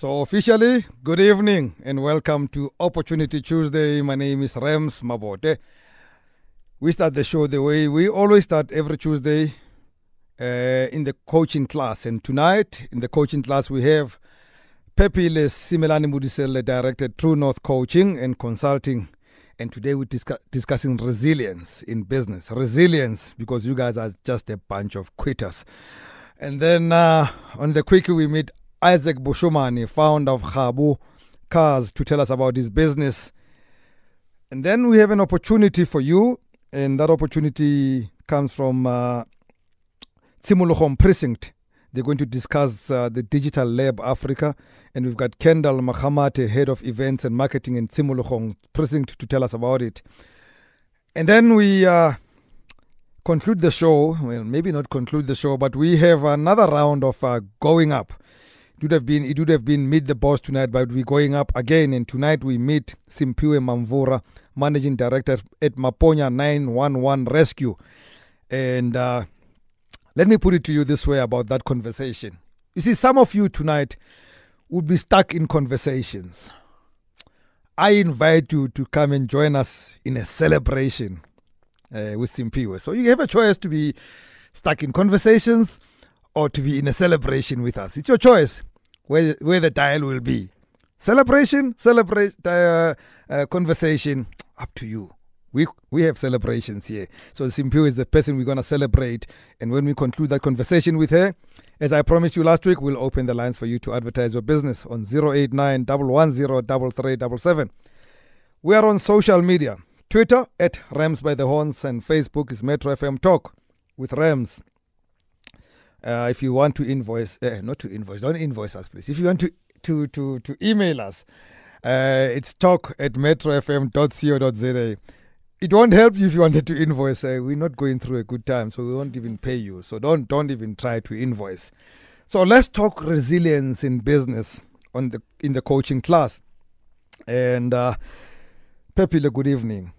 So, officially, good evening and welcome to Opportunity Tuesday. My name is Rams Mabote. We start the show the way we always start every Tuesday uh, in the coaching class. And tonight, in the coaching class, we have Phephile Simelani Modiselle, Director, True North Coaching and Consulting. And today we're discuss- discussing resilience in business. Resilience, because you guys are just a bunch of quitters. And then uh, on the quickie, we meet Isaac Bushumani, founder of Khabu Cars, to tell us about his business. And then we have an opportunity for you, and that opportunity comes from uh, Tshimologong Precinct. They're going to discuss uh, the Digital Lab Africa, and we've got Kendall Mahamate, head of events and marketing in Tshimologong Precinct, to tell us about it. And then we uh, conclude the show. Well, maybe not conclude the show, but we have another round of uh, going up. It would have been it would have been meet the boss tonight, but we're going up again. And tonight we meet Simpiwe Mamvura, managing director at Maponya 911 Rescue. And uh, let me put it to you this way about that conversation. You see, some of you tonight would be stuck in conversations. I invite you to come and join us in a celebration uh, with Simpiwe. So you have a choice to be stuck in conversations or to be in a celebration with us. It's your choice where, where the dial will be. Celebration, celebrate, uh, uh, conversation, up to you. We, we have celebrations here. So Simpiwe is the person we're going to celebrate. And when we conclude that conversation with her, as I promised you last week, we'll open the lines for you to advertise your business on 089 110 We are on social media. Twitter at Rams by the Horns and Facebook is Metro FM Talk with Rams. Uh, if you want to invoice, uh, not to invoice, don't invoice us, please. If you want to to to, to email us, uh, it's talk at metrofm.co.za. It won't help you if you wanted to invoice. Uh, we're not going through a good time, so we won't even pay you. So don't don't even try to invoice. So let's talk resilience in business on the in the coaching class. And uh, good evening.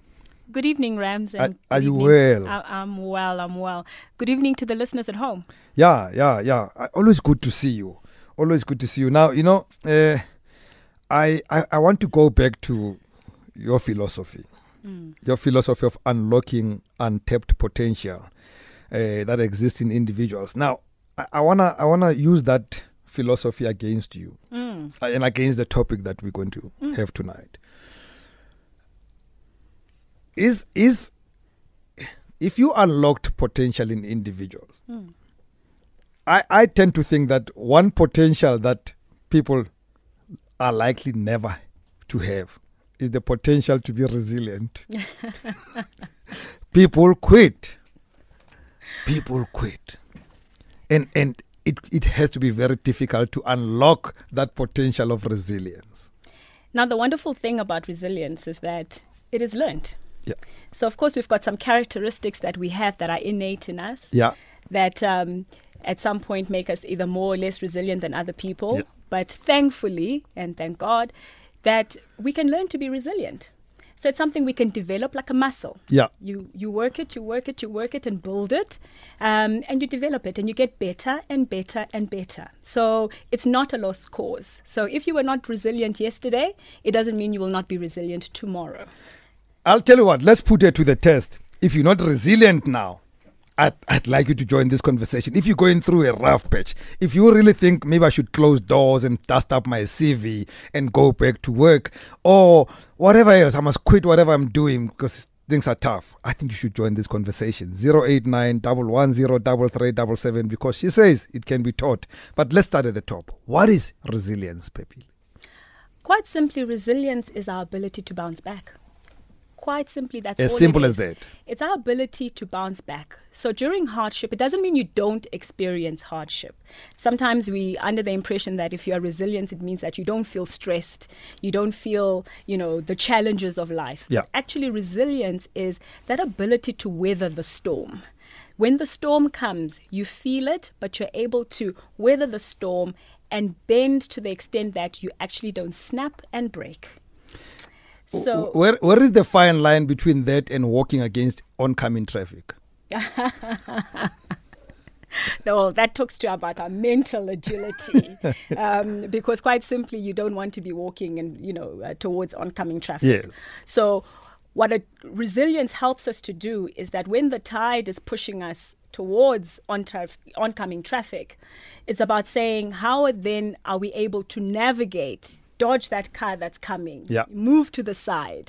Good evening, Rams. Are- And are good you well? I, I'm well. I'm well. Good evening to the listeners at home. Yeah, yeah, yeah. Always good to see you. Always good to see you. Now, you know, uh, I, I I want to go back to your philosophy, Mm. your philosophy of unlocking untapped potential uh, that exists in individuals. Now, I, I wanna I wanna use that philosophy against you Mm. uh, and against the topic that we're going to Mm. have tonight. Is is if you unlocked potential in individuals, Mm. I, I tend to think that one potential that people are likely never to have is the potential to be resilient. people quit. People quit. And and it, it has to be very difficult to unlock that potential of resilience. Now, the wonderful thing about resilience is that it is learned. Yeah. So, of course, we've got some characteristics that we have that are innate in us Yeah. that um, at some point make us either more or less resilient than other people. Yeah. But thankfully, and thank God, that we can learn to be resilient. So, it's something we can develop like a muscle. Yeah. you you work it you work it you work it and build it um, and you develop it and you get better and better and better so it's not a lost cause so if you were not resilient yesterday it doesn't mean you will not be resilient tomorrow I'll tell you what, let's put it to the test. If you're not resilient now, I'd, I'd like you to join this conversation. If you're going through a rough patch, if you really think maybe I should close doors and dust up my CV and go back to work, or whatever else, I must quit whatever I'm doing because things are tough, I think you should join this conversation. 089 110 because she says it can be taught. But let's start at the top. What is resilience, Pepe? quite simply resilience is our ability to bounce back quite simply that's As simple as that. It's our ability to bounce back. So during hardship, it doesn't mean you don't experience hardship. Sometimes we under the impression that if you are resilient, it means that you don't feel stressed, you don't feel, you know, the challenges of life. Yeah. Actually, resilience is that ability to weather the storm. When the storm comes, you feel it, but you're able to weather the storm and bend to the extent that you actually don't snap and break. So where where is the fine line between that and walking against oncoming traffic? no, that talks to about our mental agility, um, because quite simply, you don't want to be walking and you know uh, towards oncoming traffic. Yes. So, what a resilience helps us to do is that when the tide is pushing us towards on traf- oncoming traffic, it's about saying how then are we able to navigate dodge that car that's coming, Yeah. move to the side.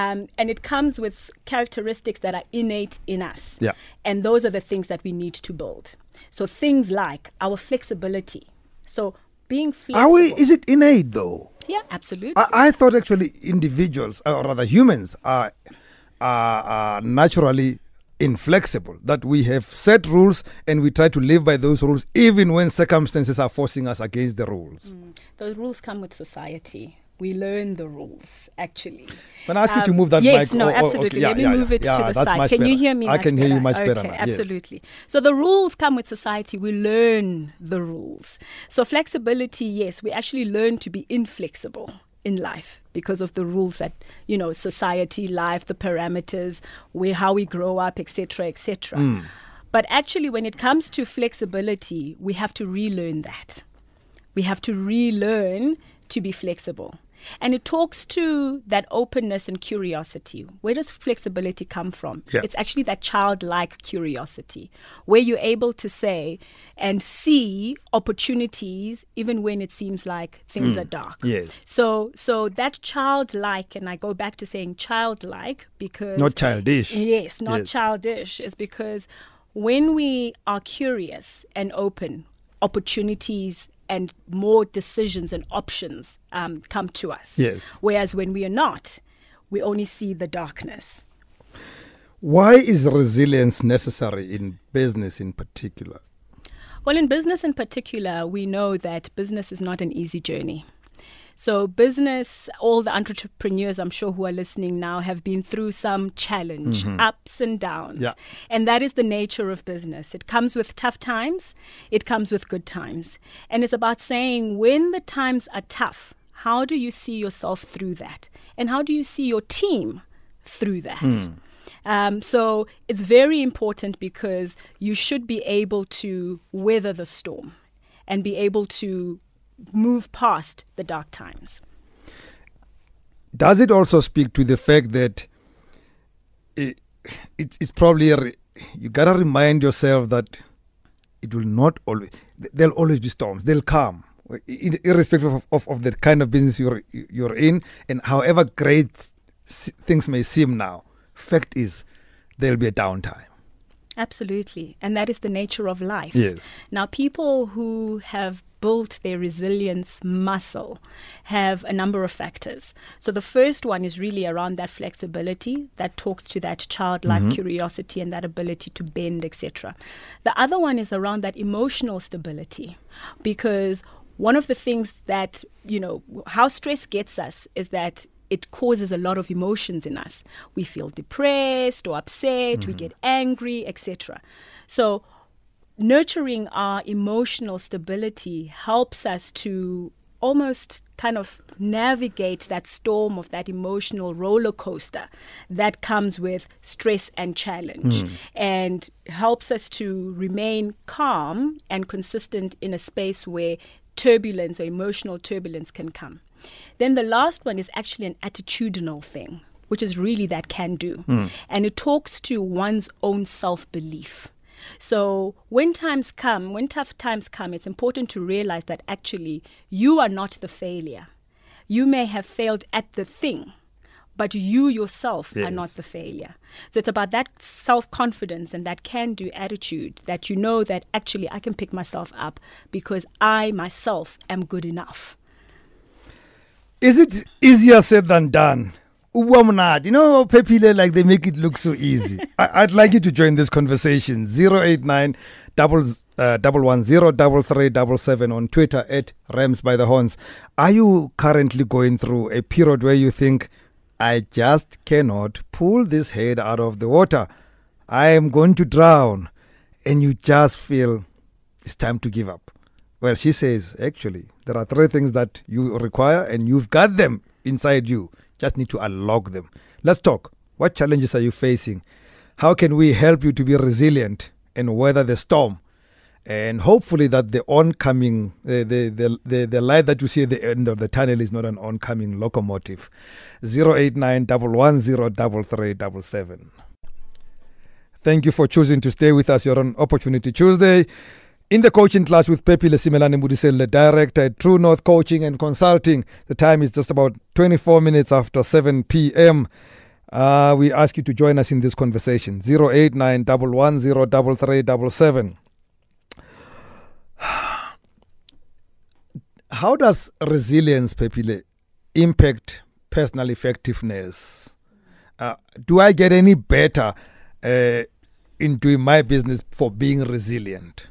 Um, and it comes with characteristics that are innate in us. Yeah. And those are the things that we need to build. So things like our flexibility. So being flexible. Are we? Is it innate though? yeah, absolutely. I, I thought actually individuals, or rather humans, are, are, are naturally inflexible. That we have set rules and we try to live by those rules, even when circumstances are forcing us against the rules. the rules come with society. We learn the rules, actually. Can I ask you to Um, move that yes, mic? no, Oh, oh, okay. absolutely. Yeah, Let me yeah, move yeah. it to the side. Can you hear me? I can hear you better? much better Okay, now, yes. absolutely. So the rules come with society. We learn the rules. So flexibility, yes, we actually learn to be inflexible in life because of the rules that you know society, life, the parameters, where how we grow up, etc., etc. Mm. But actually, when it comes to flexibility, we have to relearn that we have to relearn to be flexible. And it talks to that openness and curiosity. Where does flexibility come from? Yeah. It's actually that childlike curiosity, where you're able to say and see opportunities even when it seems like things hmm. are dark. Yes. So so that childlike, and I go back to saying childlike because Not childish. Yes, not Yes. childish, is because when we are curious and open, opportunities and more decisions and options um, come to us. Yes. Whereas when we are not, we only see the darkness. Why is resilience necessary in business in particular? Well, in business in particular, we know that business is not an easy journey. So, business, all the entrepreneurs I'm sure who are listening now have been through some challenge, ups and downs. Yeah. And that is the nature of business. It comes with tough times, it comes with good times. And it's about saying when the times are tough, how do you see yourself through that? And how do you see your team through that? Um, so it's very important because you should be able to weather the storm and be able to move past the dark times. Does it also speak to the fact that eh, it, it, it's probably re, you gotta remind yourself that it will not always there'll always be storms. They'll come. Irrespective of, of, of the kind of business you're you're in and however great things may seem now fact is there'll be a downtime Absolutely. And that is the nature of life. Yes. Now, people who have built their resilience muscle have a number of factors. So, the first one is really around that flexibility that talks to that childlike mm-hmm. curiosity and that ability to bend, etc. The other one is around that emotional stability because one of the things that, you know, how stress gets us is that it causes a lot of emotions in us. We feel depressed or upset, we mm-hmm. get angry, etc. So, nurturing our emotional stability helps us to almost kind of navigate that storm of that emotional roller coaster that comes with stress and challenge mm. and helps us to remain calm and consistent in a space where turbulence or emotional turbulence can come. Then the last one is actually an attitudinal thing, which is really that can do. Hmm. And it talks to one's own self belief. So when times come, when tough times come, it's important to realize that actually you are not the failure. You may have failed at the thing, but you yourself are not the failure. So it's about that self confidence and that can do attitude that you know that actually I can pick myself up because I myself am good enough. is it easier said than done Ubuwa mnandi. you know phephile like they make it look so easy I, i'd like you to join this conversation 089 double uh, double one zero double three double seven on twitter at rams by the horns are you currently going through a period where you think i just cannot pull this head out of the water i am going to drown and you just feel it's time to give up well, she says, actually, there are three things that you require, and you've got them inside you. Just need to unlock them. Let's talk. What challenges are you facing? How can we help you to be resilient and weather the storm? And hopefully that the oncoming the, the the the the light that you see at the end of the tunnel is not an oncoming locomotive. 089 thank you for choosing to stay with us. You're on opportunity tuesday. In the coaching class with Pepi Simelani Modiselle, director at True North Coaching and Consulting. The time is just about 24 minutes after 7 p.m. Uh, we ask you to join us in this conversation. 089 How does resilience, Phephile, impact personal effectiveness? Uh, do I get any better uh, in doing my business for being resilient?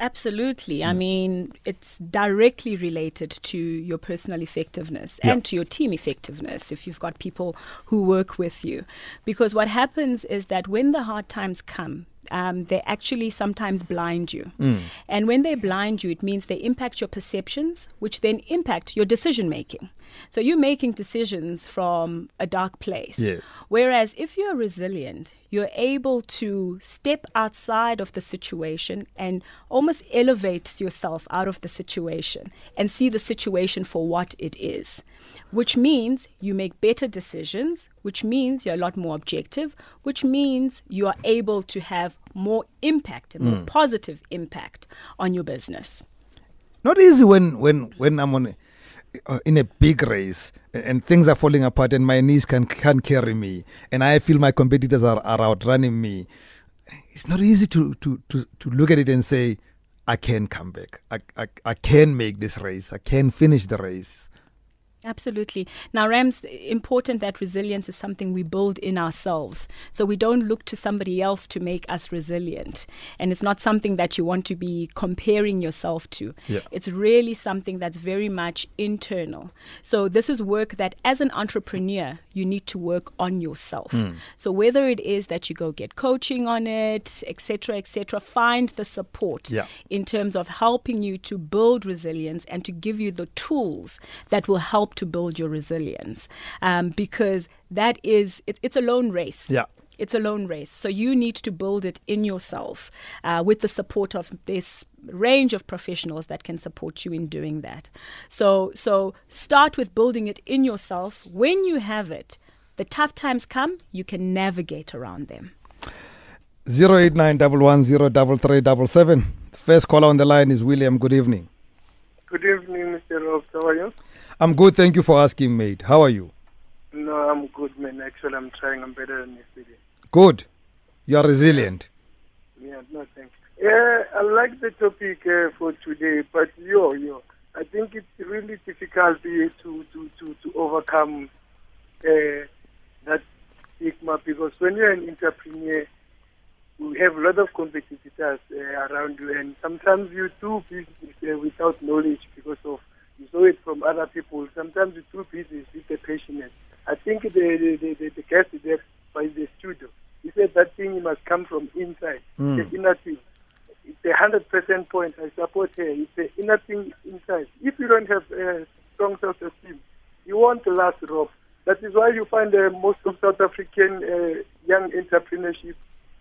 Absolutely. I mean, it's directly related to your personal effectiveness and to your team effectiveness if you've got people who work with you. Because what happens is that when the hard times come, um, they actually sometimes blind you. Mm. And when they blind you, it means they impact your perceptions, which then impact your decision making. So you're making decisions from a dark place. Yes. Whereas if you're resilient, you're able to step outside of the situation and almost elevate yourself out of the situation and see the situation for what it is, which means you make better decisions, which means you're a lot more objective, which means you are able to have more impact, a more mm. positive impact on your business. Not easy when when when I'm on uh, in a big race and things are falling apart and my knees can can't carry me and I feel my competitors are, are outrunning me. It's not easy to, to, to, to look at it and say, I can come back. I, I, I can make this race. I can finish the race. Absolutely. Now, Rams, important that resilience is something we build in ourselves. So we don't look to somebody else to make us resilient. And it's not something that you want to be comparing yourself to. Yeah. It's really something that's very much internal. So this is work that, as an entrepreneur, you need to work on yourself. Mm. So whether it is that you go get coaching on it, etc., etc., find the support yeah. in terms of helping you to build resilience and to give you the tools that will help help to build your resilience um, because that is it, it's a lone race. Yeah. It's a lone race. So you need to build it in yourself uh, with the support of this range of professionals that can support you in doing that. So so start with building it in yourself. When you have it, the tough times come, you can navigate around them. 089 First caller on the line is William. Good evening. Good evening, Mr. Rob. How are you? I'm good. Thank you for asking, mate. How are you? No, I'm good, man. Actually, I'm trying. I'm better than yesterday. Good. You are resilient. Yeah, no, thanks. Yeah, I like the topic uh, for today, but yo, yo, I think it's really difficult to to to to overcome uh, that stigma because when you're an entrepreneur, we have a lot of competitors uh, around you, and sometimes you do business uh, without knowledge because of you saw it from other people. Sometimes you do business with the patient. I think the the, the, the, the guest there by the studio, he said that thing must come from inside, mm. the inner thing. It's a hundred percent point. I support her. It's the inner thing inside. If you don't have a strong self-esteem, you won't last, Rob. That is why you find uh, most of South African uh, young entrepreneurship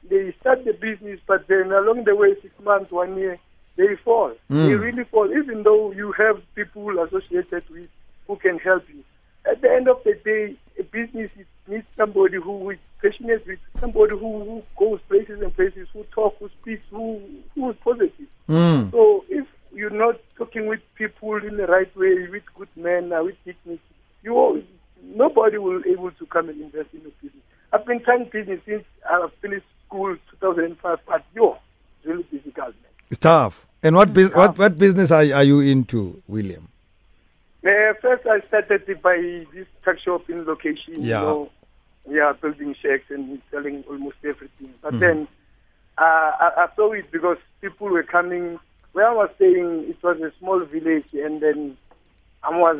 they start the business, but then along the way, six months, one year, they fall. Mm. They really fall, even though you have people associated with who can help you. At the end of the day, a business needs somebody who is passionate with somebody who, who goes places and places, who talks, who speaks, who who is positive. Mm. So if you're not talking with people in the right way, with good men, uh, with dignity, you nobody will be able to come and invest in the business. I've been trying business since I finished school 2005, but yo, it's really difficult. Man. It's tough. And what bus- what what business are, are you into, William? Uh, first, I started by this truck shop in location. Yeah. You know, yeah, building shacks and selling almost everything. But Mhm. then uh, I, I saw it because people were coming. Where I was staying, it was a small village, and then I was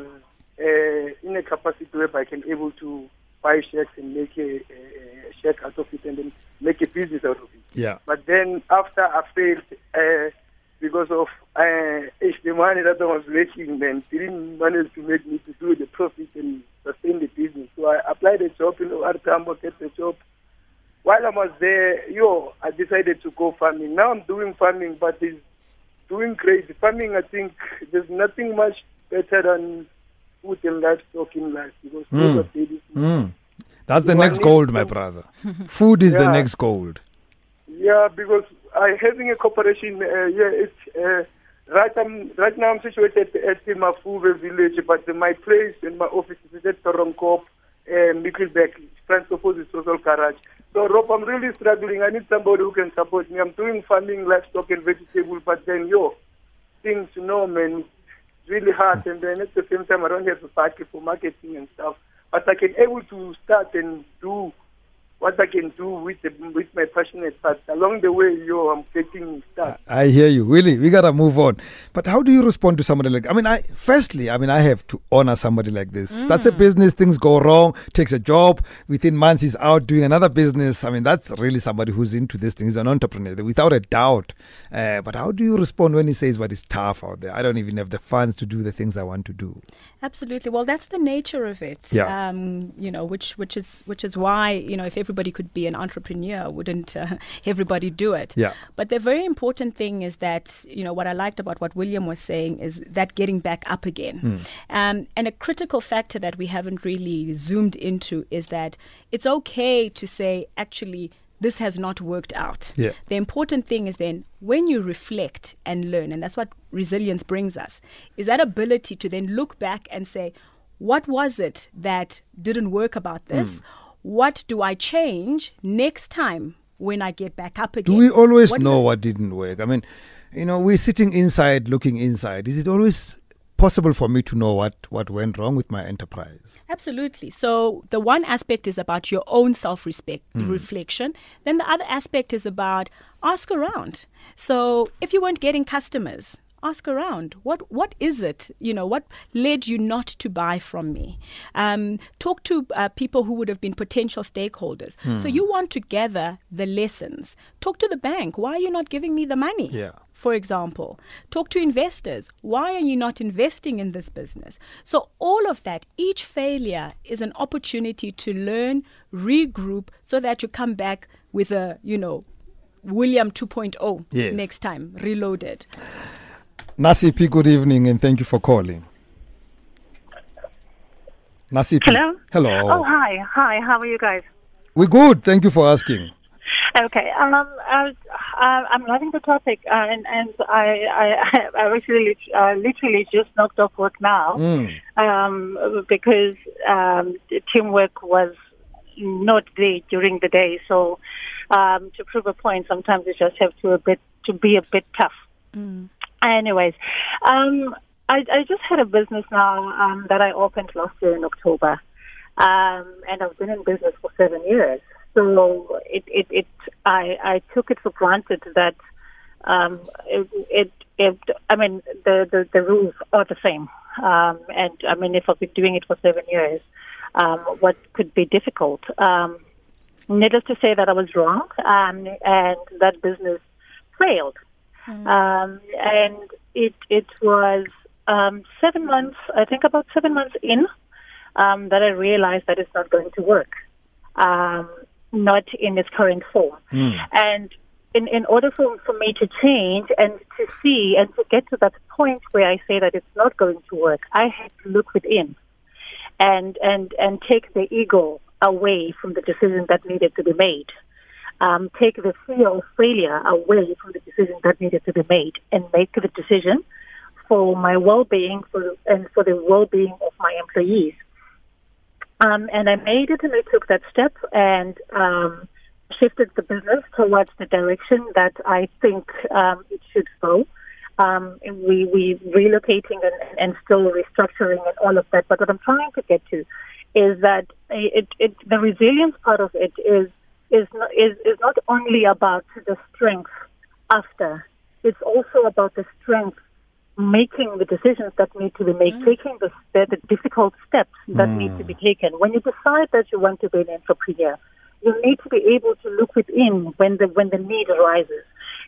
uh, in a capacity where I can able to buy shacks and make a, a shack out of it, and then make a business out of it. Yeah. But then after I failed, uh, because of uh, the money that I was making, then didn't manage to make me to do the profit and sustain the business. So I applied a job in Artambo, get the job. While I was there, yo, I decided to go farming. Now I'm doing farming, but it's doing great. Farming, I think there's nothing much better than food and livestock in life because Mm. those are daily food. Mm. That's the You next gold, my brother. Food is the next gold. Yeah, because I having a corporation. Uh, yeah, it's uh, right. I'm right now. I'm situated at Mafuve village, but my place and my office is at Toronkop, uh, France opposite social garage. So, Rob, I'm really struggling. I need somebody who can support me. I'm doing farming, livestock, and vegetable, but then yo, things, you know, man, it's really hard. And then at the same time, I don't have a budget for marketing and stuff. But I can able to start and do what I can do with the, with my passionate. But along the way, yo, I'm getting stuck. I hear you. Willie, we gotta move on. But how do you respond to somebody like I mean, I firstly, I mean I have to honor somebody like this. That's a business, things go wrong, takes a job, within months he's out doing another business. I mean, that's really somebody who's into this thing. He's an entrepreneur, without a doubt. Uh, but how do you respond when he says what is tough out there? I don't even have the funds to do the things I want to do. Absolutely. Well, that's the nature of it. Yeah. Um, you know, which which is which is why you know if everybody could be an entrepreneur, wouldn't uh, everybody do it? Yeah. But the very important thing is that you know what I liked about what William was saying is that getting back up again. Hmm. Um, and a critical factor that we haven't really zoomed into is that it's okay to say actually this has not worked out. Yeah. The important thing is then when you reflect and learn, and that's what resilience brings us, is that ability to then look back and say, what was it that didn't work about this? What do I change next time when I get back up again? Do we always What know what didn't work? I mean, you know, we're sitting inside looking inside. Is it always possible for me to know what, what went wrong with my enterprise? Absolutely. So the one aspect is about your own self-respect hmm. reflection. Then the other aspect is about ask around. So if you weren't getting customers, ask around. What what is it? You know, what led you not to buy from me? Um, talk to uh, people who would have been potential stakeholders. So you want to gather the lessons. Talk to the bank. Why are you not giving me the money? Yeah. for example. Talk to investors. Why are you not investing in this business? So, all of that, each failure is an opportunity to learn, regroup, so that you come back with a, you know, William 2.0 Yes. next time, reloaded. Nasipi, good evening and thank you for calling. Nasipi. Hello? Hello. Oh, hi. Hi, how are you guys? We're good. Thank you for asking. Okay. Um, I, I, I'm loving the topic, uh, and and I I, I actually uh, literally just knocked off work now Mm. um, because um, teamwork was not there during the day. So um, to prove a point, sometimes you just have to a bit to be a bit tough. Anyways, um, I, I just had a business now um, that I opened last year in October, um, and I've been in business for seven years. So it, it, it I, I took it for granted that um, it, it, it, I mean, the, the, the rules are the same. Um, and I mean, if I've been doing it for seven years, um, what could be difficult? Um, needless to say that I was wrong, um, and that business failed. Um, and it it was um, seven months, I think about seven months in, um, that I realized that it's not going to work, um, not in its current form. And in, in order for, for me to change and to see and to get to that point where I say that it's not going to work, I had to look within and, and, and take the ego away from the decision that needed to be made um, take the fear of failure away from the decision that needed to be made and make the decision for my well-being for, and for the well-being of my employees. Um, and I made it and I took that step and um, shifted the business towards the direction that I think um, it should go. Um, and we we relocating and, and still restructuring and all of that. But what I'm trying to get to is that it, it the resilience part of it is is not, is is not only about the strength after. It's also about the strength making the decisions that need to be made, taking the, the the difficult steps that need to be taken. When you decide that you want to be an entrepreneur, you need to be able to look within when the when the need arises.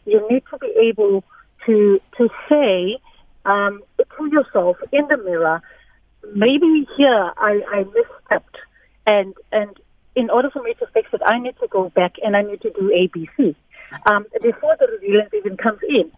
You need to be able to to say um, to yourself in the mirror, maybe here I, I misstepped, and and in order for me to fix it, I need to go back and I need to do ABC um, before the resilience even comes in.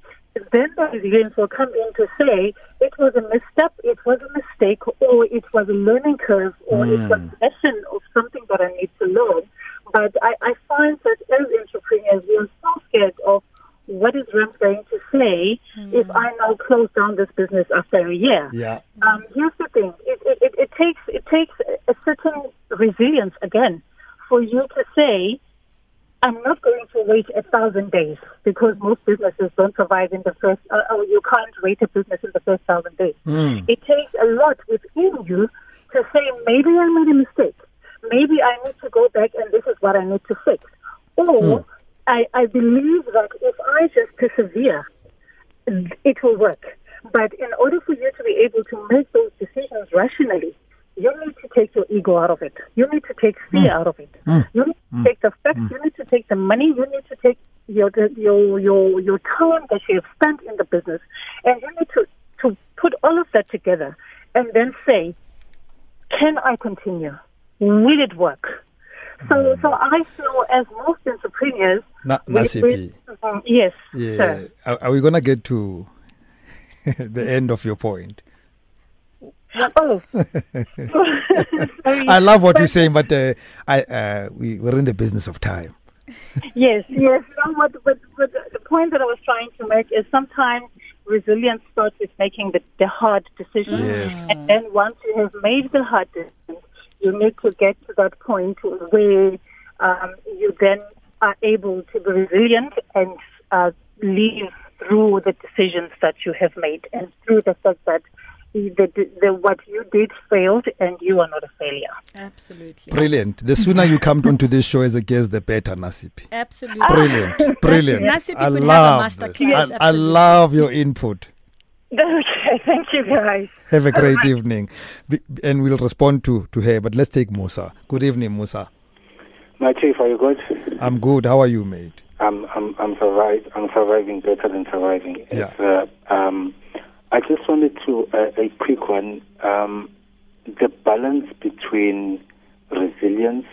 then the resilience will come in to say it was a misstep, it was a mistake, or it was a learning curve, or it was a lesson of something that I need to learn. But I, I find that as entrepreneurs, we are so scared of what is Rem going to say if I now close down this business after a year. Yeah. Um, here's the thing: it, it, it, it takes it takes a certain resilience again for you to say, "I'm not going to wait a thousand days," because most businesses don't survive in the first. Uh, or you can't wait a business in the first thousand days. It takes a lot within you to say, "Maybe I made a mistake. Maybe I need to go back, and this is what I need to fix." Or I, I believe that if I just persevere, it will work. But in order for you to be able to make those decisions rationally, you need to take your ego out of it. You need to take fear mm. out of it. Mm. You need to mm. take the facts. You need to take the money. You need to take your your your your time that you have spent in the business, and you need to to put all of that together, and then say, can I continue? Will it work? So, so I feel as most entrepreneurs, Na- Nasipi. um, yes, Yeah. sir. Are, are we gonna get to the end of your point? Oh, I love what you're saying, but uh, I uh, we we're in the business of time. yes, yes. No, but, but, but the point that I was trying to make is sometimes resilience starts with making the, the hard decisions. Yes. And then once you have made the hard decisions, you need to get to that point where um, you then are able to be resilient and uh, live through the decisions that you have made and through the fact that the, the, the, what you did failed and you are not a failure. Absolutely. Brilliant. The sooner you come onto this show as a guest, the better, Nasipi. Absolutely. Brilliant, brilliant. Nasipi I could have a love masterclass, this. I, I love your input. Okay, thank you guys. Have a great evening, and we'll respond to to her. But let's take Musa. Good evening, Musa. My chief, are you good? I'm good. How are you, mate? I'm I'm I'm survive I'm surviving better than surviving. Yeah. It's, uh, um, I just wanted to uh, a quick one. Um, the balance between resilience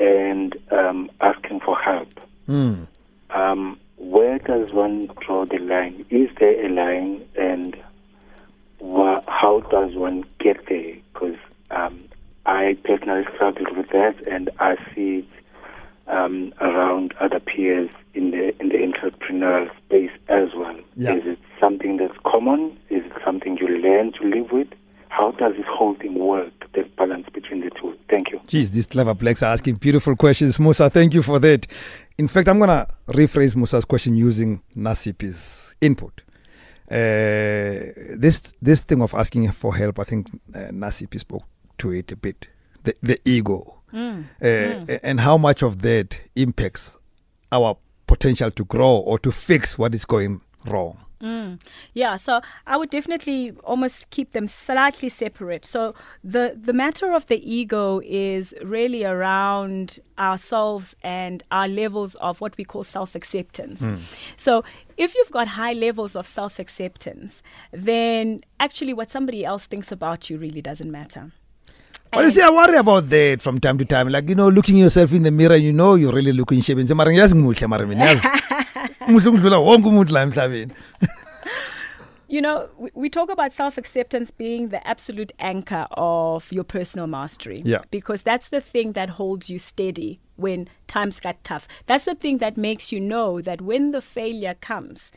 and um, asking for help. Hmm. Um, where does one draw the line? Is there a line, and wha- how does one get there? Because um, I personally struggled with that, and I see it um, around other peers in the in the entrepreneurial space as well. Yeah. Is it something that's common? Is it something you learn to live with? How does this whole thing work? That balance between the two. Thank you. Geez, these clever blacks are asking beautiful questions. Musa, thank you for that. In fact, I'm going to rephrase Musa's question using Nasipi's input. Uh, this this thing of asking for help, I think uh, Nasipi spoke to it a bit. The, the ego. Mm. Uh, And how much of that impacts our potential to grow or to fix what is going wrong. Mm. Yeah, so I would definitely almost keep them slightly separate. So the the matter of the ego is really around ourselves and our levels of what we call self-acceptance. So if you've got high levels of self-acceptance, then actually what somebody else thinks about you really doesn't matter. But you see, I worry about that from time to time. Like, you know, looking yourself in the mirror, you know you're really looking shape. And say, "Mara ngiyazi ngimuhle, mara mina yazi." Muhle ukudlula wonke umuntu la emhlabeni. You know, we, we talk about self acceptance being the absolute anchor of your personal mastery. Yeah. Because that's the thing that holds you steady when times get tough. That's the thing that makes you know that when the failure comes,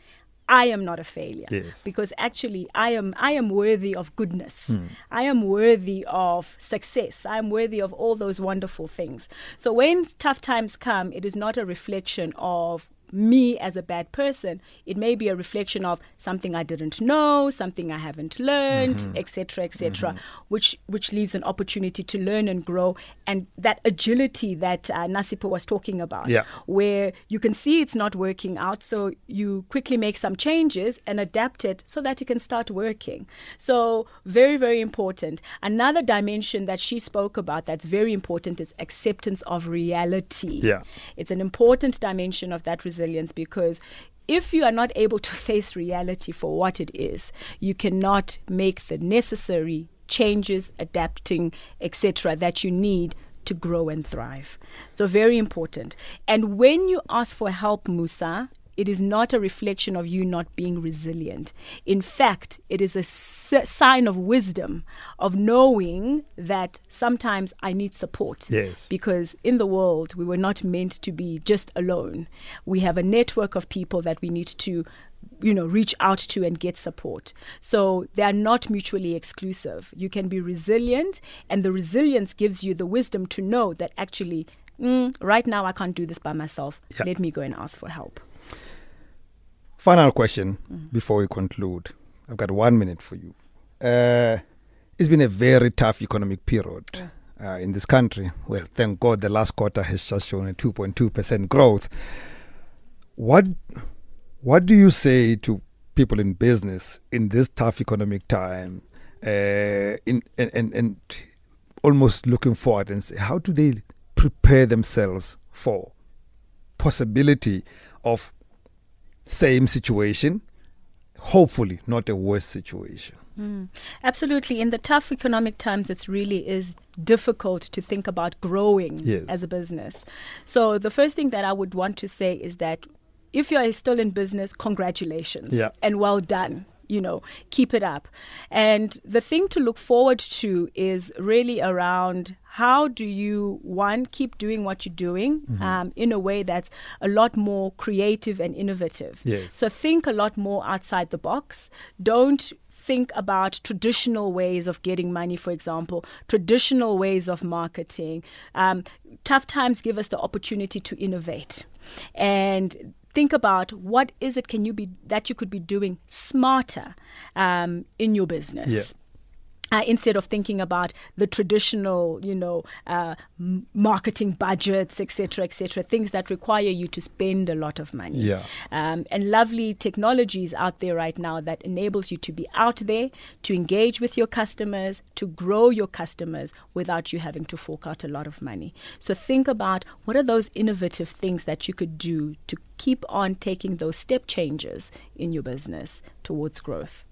I am not a failure. Yes. Because actually I am I am worthy of goodness. Hmm. I am worthy of success. I am worthy of all those wonderful things. So when tough times come, it is not a reflection of me as a bad person it may be a reflection of something i didn't know something i haven't learned etc etc which which leaves an opportunity to learn and grow and that agility that uh, nasipo was talking about Yeah. where you can see it's not working out so you quickly make some changes and adapt it so that it can start working. So very very important. Another dimension that she spoke about that's very important is acceptance of reality. Yeah. it's an important dimension of that resilience because if you are not able to face reality for what it is, you cannot make the necessary changes, adapting, etc., that you need to grow and thrive. So, very important. And when you ask for help, Musa, it is not a reflection of you not being resilient. In fact, it is a s- sign of wisdom, of knowing that sometimes I need support. Yes. Because in the world, we were not meant to be just alone. We have a network of people that we need to you know reach out to and get support so they are not mutually exclusive you can be resilient and the resilience gives you the wisdom to know that actually mm, right now i can't do this by myself Yeah. let me go and ask for help Final question before we conclude. I've got one minute for you. Uh, it's been a very tough economic period uh, in this country. Well, thank God the last quarter has just shown a 2.2% growth. What, what do you say to people in business in this tough economic time uh, in, and, and, and almost looking forward and say, how do they prepare themselves for possibility of same situation, hopefully not a worse situation. Hmm. Absolutely. In the tough economic times, it really is difficult to think about growing Yes. as a business. So, the first thing that I would want to say is that if you are still in business, congratulations Yeah. and well done. You know, keep it up. And the thing to look forward to is really around how do you, one, keep doing what you're doing um, in a way that's a lot more creative and innovative. Yes. So think a lot more outside the box. Don't think about traditional ways of getting money, for example, traditional ways of marketing. Um, tough times give us the opportunity to innovate and think about what is it can you be that you could be doing smarter um, in your business Yeah. Uh, instead of thinking about the traditional, you know, uh, marketing budgets, etc., etc., things that require you to spend a lot of money. Yeah. Um, and lovely technologies out there right now that enables you to be out there, to engage with your customers, to grow your customers without you having to fork out a lot of money. So think about what are those innovative things that you could do to keep on taking those step changes in your business towards growth.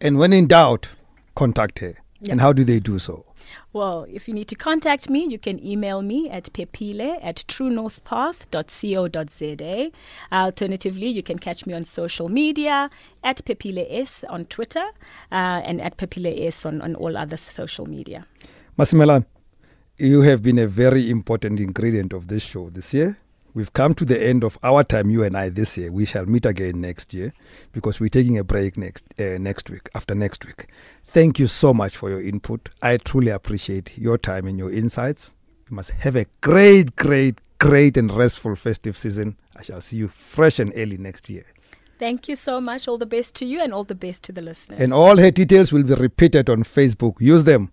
And when in doubt, contact her. Yeah. And how do they do so? Well, if you need to contact me, you can email me at phephile at truenorthpath.co.za. Alternatively, you can catch me on social media at Phephile S on Twitter uh, and at Phephile S on, on all other social media. Masimelan, you have been a very important ingredient of this show this year. We've come to the end of our time, you and I, this year. We shall meet again next year because we're taking a break next uh, next week, after next week. Thank you so much for your input. I truly appreciate your time and your insights. You must have a great, great, great and restful festive season. I shall see you fresh and early next year. Thank you so much. All the best to you and all the best to the listeners. And all her details will be repeated on Facebook. Use them